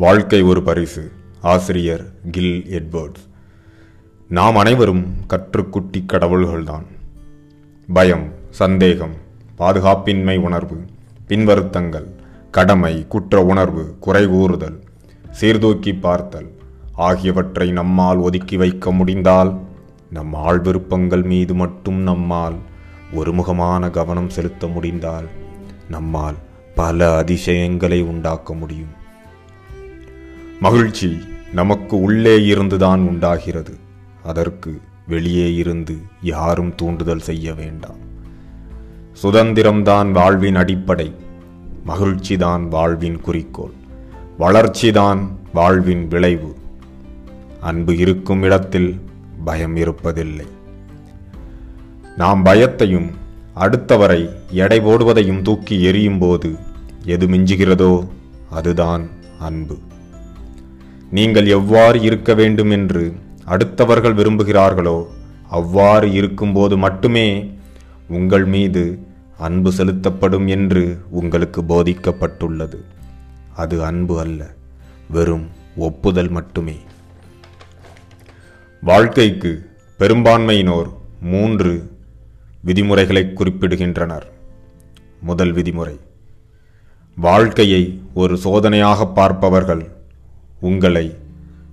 வாழ்க்கை ஒரு பரிசு. ஆசிரியர் கில் எட்வர்ட்ஸ். நாம் அனைவரும் கற்றுக்குட்டி கடவுள்கள்தான். பயம் சந்தேகம் பாதுகாப்பின்மை உணர்வு பின்வருத்தங்கள் கடமை குற்ற உணர்வு குறை கூறுதல் சீர்தூக்கி பார்த்தல் ஆகியவற்றை நம்மால் ஒதுக்கி வைக்க முடிந்தால் நம் ஆள் விருப்பங்கள் மீது மட்டும் நம்மால் ஒருமுகமான கவனம் செலுத்த முடிந்தால் நம்மால் பல அதிசயங்களை உண்டாக்க முடியும். மகிழ்ச்சி நமக்கு உள்ளே இருந்துதான் உண்டாகிறது. அதற்கு வெளியே இருந்து யாரும் தூண்டுதல் செய்ய வேண்டாம். சுதந்திரம்தான் வாழ்வின் அடிப்படை மகிழ்ச்சிதான் வாழ்வின் குறிக்கோள் வளர்ச்சிதான் வாழ்வின் விளைவு. அன்பு இருக்கும் இடத்தில் பயம் இருப்பதில்லை. நாம் பயத்தையும் அடுத்தவரை எடை போடுவதையும் தூக்கி எறியும் போது எது மிஞ்சுகிறதோ அதுதான் அன்பு. நீங்கள் எவ்வாறு இருக்க வேண்டும் என்று அடுத்தவர்கள் விரும்புகிறார்களோ அவ்வாறு இருக்கும்போது மட்டுமே உங்கள் மீது அன்பு செலுத்தப்படும் என்று உங்களுக்கு போதிக்கப்பட்டுள்ளது. அது அன்பு அல்ல வெறும் ஒப்புதல் மட்டுமே. வாழ்க்கைக்கு பெரும்பான்மையினோர் மூன்று விதிமுறைகளை குறிப்பிடுகின்றனர். முதல் விதிமுறை வாழ்க்கையை ஒரு சோதனையாக பார்ப்பவர்கள் உங்களை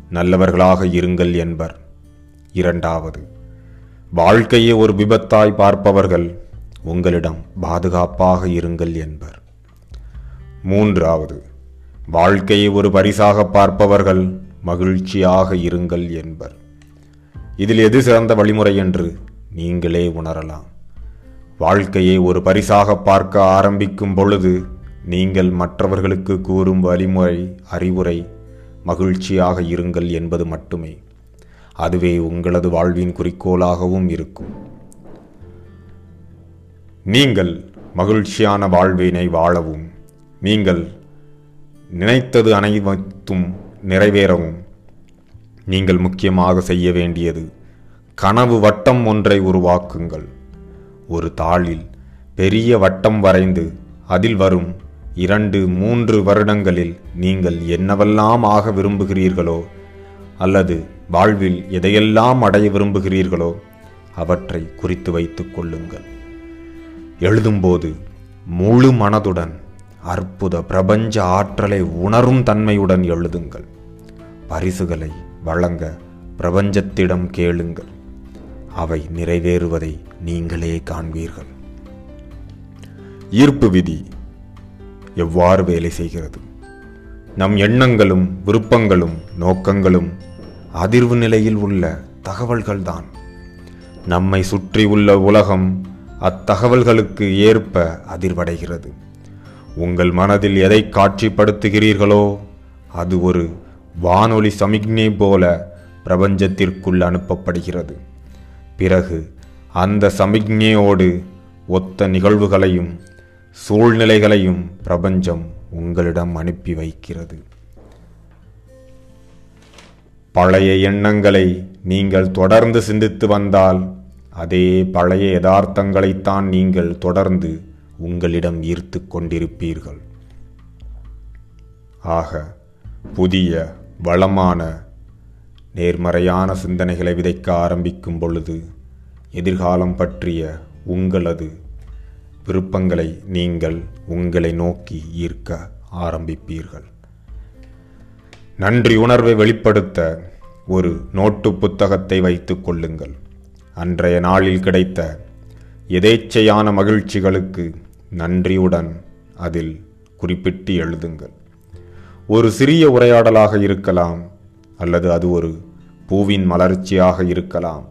நல்லவர்களாக இருங்கள் என்பர். இரண்டாவது வாழ்க்கையை ஒரு விபத்தாய் பார்ப்பவர்கள் உங்களிடம் பாதுகாப்பாக இருங்கள் என்பர். மூன்றாவது வாழ்க்கையை ஒரு பரிசாக பார்ப்பவர்கள் மகிழ்ச்சியாக இருங்கள் என்பர். இதில் எது சிறந்த வழிமுறை என்று நீங்களே உணரலாம். வாழ்க்கையை ஒரு பரிசாக பார்க்க ஆரம்பிக்கும் பொழுது நீங்கள் மற்றவர்களுக்கு கூறும் வழிமுறை அறிவுரை மகிழ்ச்சியாக இருங்கள் என்பது மட்டுமே. அதுவே உங்களது வாழ்வின் குறிக்கோளாகவும் இருக்கும். நீங்கள் மகிழ்ச்சியான வாழ்வினை வாழவும் நீங்கள் நினைத்தது அனைத்தும் நிறைவேறவும் நீங்கள் முக்கியமாக செய்ய வேண்டியது கனவு வட்டம் ஒன்றை உருவாக்குங்கள். ஒரு தாளில் பெரிய வட்டம் வரைந்து அதில் வரும் இரண்டு மூன்று வருடங்களில் நீங்கள் என்னவெல்லாம் ஆக விரும்புகிறீர்களோ அல்லது வாழ்வில் எதையெல்லாம் அடைய விரும்புகிறீர்களோ அவற்றை குறித்து வைத்துக் கொள்ளுங்கள். எழுதும்போது முழு மனதுடன் அற்புத பிரபஞ்ச ஆற்றலை உணரும் தன்மையுடன் எழுதுங்கள். பரிசுகளை வழங்க பிரபஞ்சத்திடம் கேளுங்கள். அவை நிறைவேறுவதை நீங்களே காண்பீர்கள். ஈர்ப்பு விதி. எவ்வாறு வேலை செய்கிறது? நம் எண்ணங்களும் விருப்பங்களும் நோக்கங்களும் அதிர்வு நிலையில் உள்ள தகவல்கள்தான். நம்மை சுற்றி உள்ள உலகம் அத்தகவல்களுக்கு ஏற்ப அதிர்வடைகிறது. உங்கள் மனதில் எதை காட்சிப்படுத்துகிறீர்களோ அது ஒரு வானொலி சமிக்ஞை போல பிரபஞ்சத்திற்குள் அனுப்பப்படுகிறது. பிறகு அந்த சமிக்ஞையோடு ஒத்த நிகழ்வுகளையும் சூழ்நிலைகளையும் பிரபஞ்சம் உங்களிடம் அனுப்பி வைக்கிறது. பழைய எண்ணங்களை நீங்கள் தொடர்ந்து சிந்தித்து வந்தால் அதே பழைய யதார்த்தங்களைத்தான் நீங்கள் தொடர்ந்து உங்களிடம் ஈர்த்து கொண்டிருப்பீர்கள். ஆக புதிய வளமான நேர்மறையான சிந்தனைகளை விதைக்க ஆரம்பிக்கும் பொழுது எதிர்காலம் பற்றிய உங்களது விருப்பங்களை நீங்கள் உங்களை நோக்கி ஈர்க்க ஆரம்பிப்பீர்கள். நன்றி உணர்வை வெளிப்படுத்த ஒரு நோட்டு புத்தகத்தை வைத்துக் கொள்ளுங்கள். அன்றைய நாளில் கிடைத்த எதேச்சையான மகிழ்ச்சிகளுக்கு நன்றியுடன் அதில் குறிப்பிட்டு எழுதுங்கள். ஒரு சிறிய உரையாடலாக இருக்கலாம் அல்லது அது ஒரு பூவின் மலர்ச்சியாக இருக்கலாம்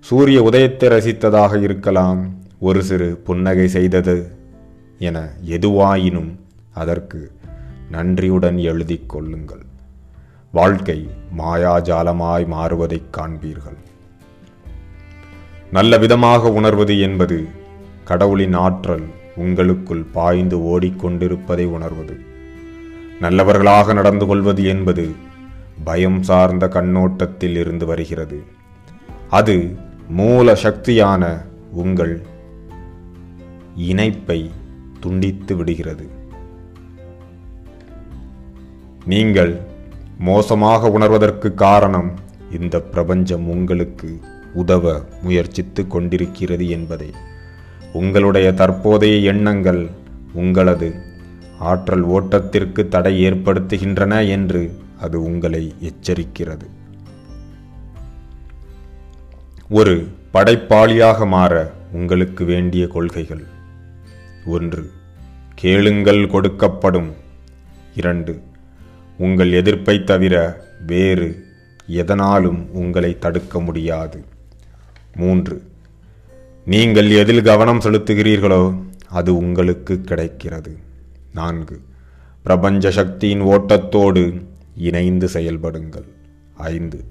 சூரிய உதயத்தை ரசித்ததாக இருக்கலாம் ஒரு சிறு புன்னகை செய்தது என எதுவாயினும் அதற்கு நன்றியுடன் எழுதிக் கொள்ளுங்கள். வாழ்க்கை மாயாஜாலமாய் மாறுவதைக் காண்பீர்கள். நல்ல விதமாக உணர்வது என்பது கடவுளின் ஆற்றல் உங்களுக்குள் பாய்ந்து ஓடிக்கொண்டிருப்பதை உணர்வது. நல்லவர்களாக நடந்து கொள்வது என்பது பயம் சார்ந்த கண்ணோட்டத்தில் இருந்து வருகிறது. அது மூல சக்தியான உங்கள் இணைப்பை துண்டித்து விடுகிறது. நீங்கள் மோசமாக உணர்வதற்கு காரணம் இந்த பிரபஞ்சம் உங்களுக்கு உதவ முயற்சித்து கொண்டிருக்கிறது என்பதை. உங்களுடைய தற்போதைய எண்ணங்கள் உங்களது ஆற்றல் ஓட்டத்திற்கு தடை ஏற்படுத்துகின்றன என்று அது உங்களை எச்சரிக்கிறது. ஒரு படைப்பாளியாக மாற உங்களுக்கு வேண்டிய கொள்கைகள். ஒன்று. கேளுங்கள் கொடுக்கப்படும். இரண்டு. உங்கள் எதிர்ப்பை தவிர வேறு எதனாலும் உங்களை தடுக்க முடியாது. மூன்று. நீங்கள் எதில் கவனம் செலுத்துகிறீர்களோ அது உங்களுக்கு கிடைக்கிறது. நான்கு. பிரபஞ்ச சக்தியின் ஓட்டத்தோடு இணைந்து செயல்படுங்கள். ஐந்து.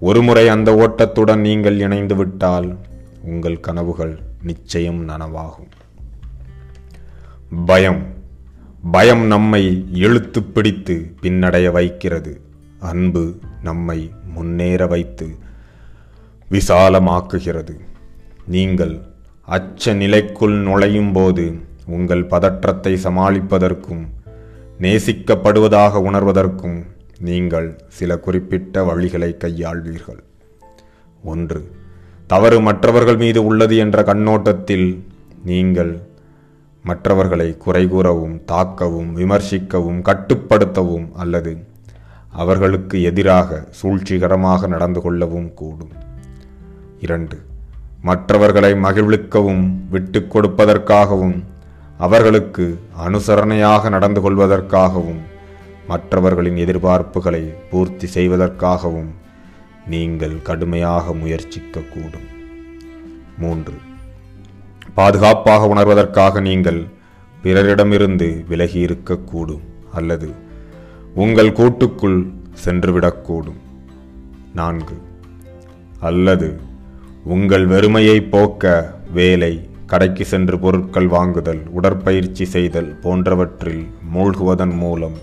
ஒருமுறை அந்த ஓட்டத்துடன் நீங்கள் இணைந்து விட்டால் உங்கள் கனவுகள் நிச்சயம் நனவாகும். பயம். பயம் நம்மை இழுத்து பிடித்து பின்னடைய வைக்கிறது. அன்பு நம்மை முன்னேற வைத்து விசாலமாக்குகிறது. நீங்கள் அச்ச நிலைக்குள் நுழையும் போது உங்கள் பதற்றத்தை சமாளிப்பதற்கும் நேசிக்கப்படுவதாக உணர்வதற்கும் நீங்கள் சில குறிப்பிட்ட வழிகளை கையாள்வீர்கள். ஒன்று தவறு மற்றவர்கள் மீது உள்ளது என்ற கண்ணோட்டத்தில் நீங்கள் மற்றவர்களை குறை கூறவும் தாக்கவும் விமர்சிக்கவும் கட்டுப்படுத்தவும் அல்லது அவர்களுக்கு எதிராக சூழ்ச்சிகரமாக நடந்து கொள்ளவும் கூடும். இரண்டு மற்றவர்களை மகிழ்விக்கவும் விட்டு கொடுப்பதற்காகவும் அவர்களுக்கு அனுசரணையாக நடந்து கொள்வதற்காகவும் மற்றவர்களின் எதிர்பார்ப்புகளை பூர்த்தி செய்வதற்காகவும் நீங்கள் கடுமையாக முயற்சிக்கக்கூடும் மூன்று பாதுகாப்பாக உணர்வதற்காக நீங்கள் பிறரிடமிருந்து விலகி இருக்கக்கூடும் அல்லது உங்கள் கூட்டுக்குள் சென்றுவிடக்கூடும். நான்கு. அல்லது உங்கள் வெறுமையை போக்க வேலை கடைக்கு சென்று பொருட்கள் வாங்குதல் உடற்பயிற்சி செய்தல் போன்றவற்றில் மூழ்குவதன் மூலம்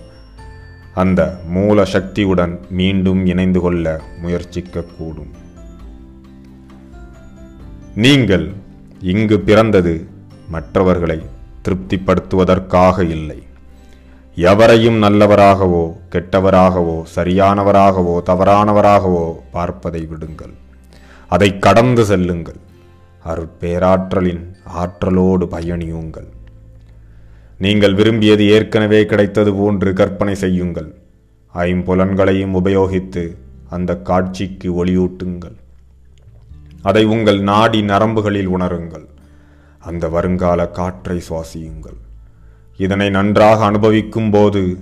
அந்த மூல சக்தியுடன் மீண்டும் இணைந்து கொள்ள முயற்சிக்கக்கூடும். நீங்கள் இங்கு பிறந்தது மற்றவர்களை திருப்திப்படுத்துவதற்காக இல்லை. எவரையும் நல்லவராகவோ கெட்டவராகவோ சரியானவராகவோ தவறானவராகவோ பார்ப்பதை விடுங்கள். அதை கடந்து செல்லுங்கள். அருட்பேராற்றலின் ஆற்றலோடு பயணியுங்கள். நீங்கள் விரும்பியது ஏற்கனவே கிடைத்தது போன்று கற்பனை செய்யுங்கள். ஐம்புலன்களையும் உபயோகித்து அந்த காட்சிக்கு ஒளியூட்டுங்கள். அதை உங்கள் நாடி நரம்புகளில் உணருங்கள். அந்த வருங்கால காற்றை சுவாசியுங்கள். இதனை நன்றாக அனுபவிக்கும் போது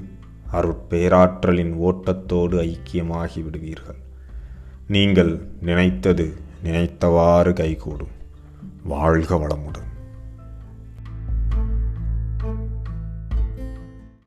அருட்பேராற்றலின் ஓட்டத்தோடு ஐக்கியமாகி விடுவீர்கள். நீங்கள் நினைத்தது நினைத்தவாறு கைகூடும். வாழ்க வளமுடன்.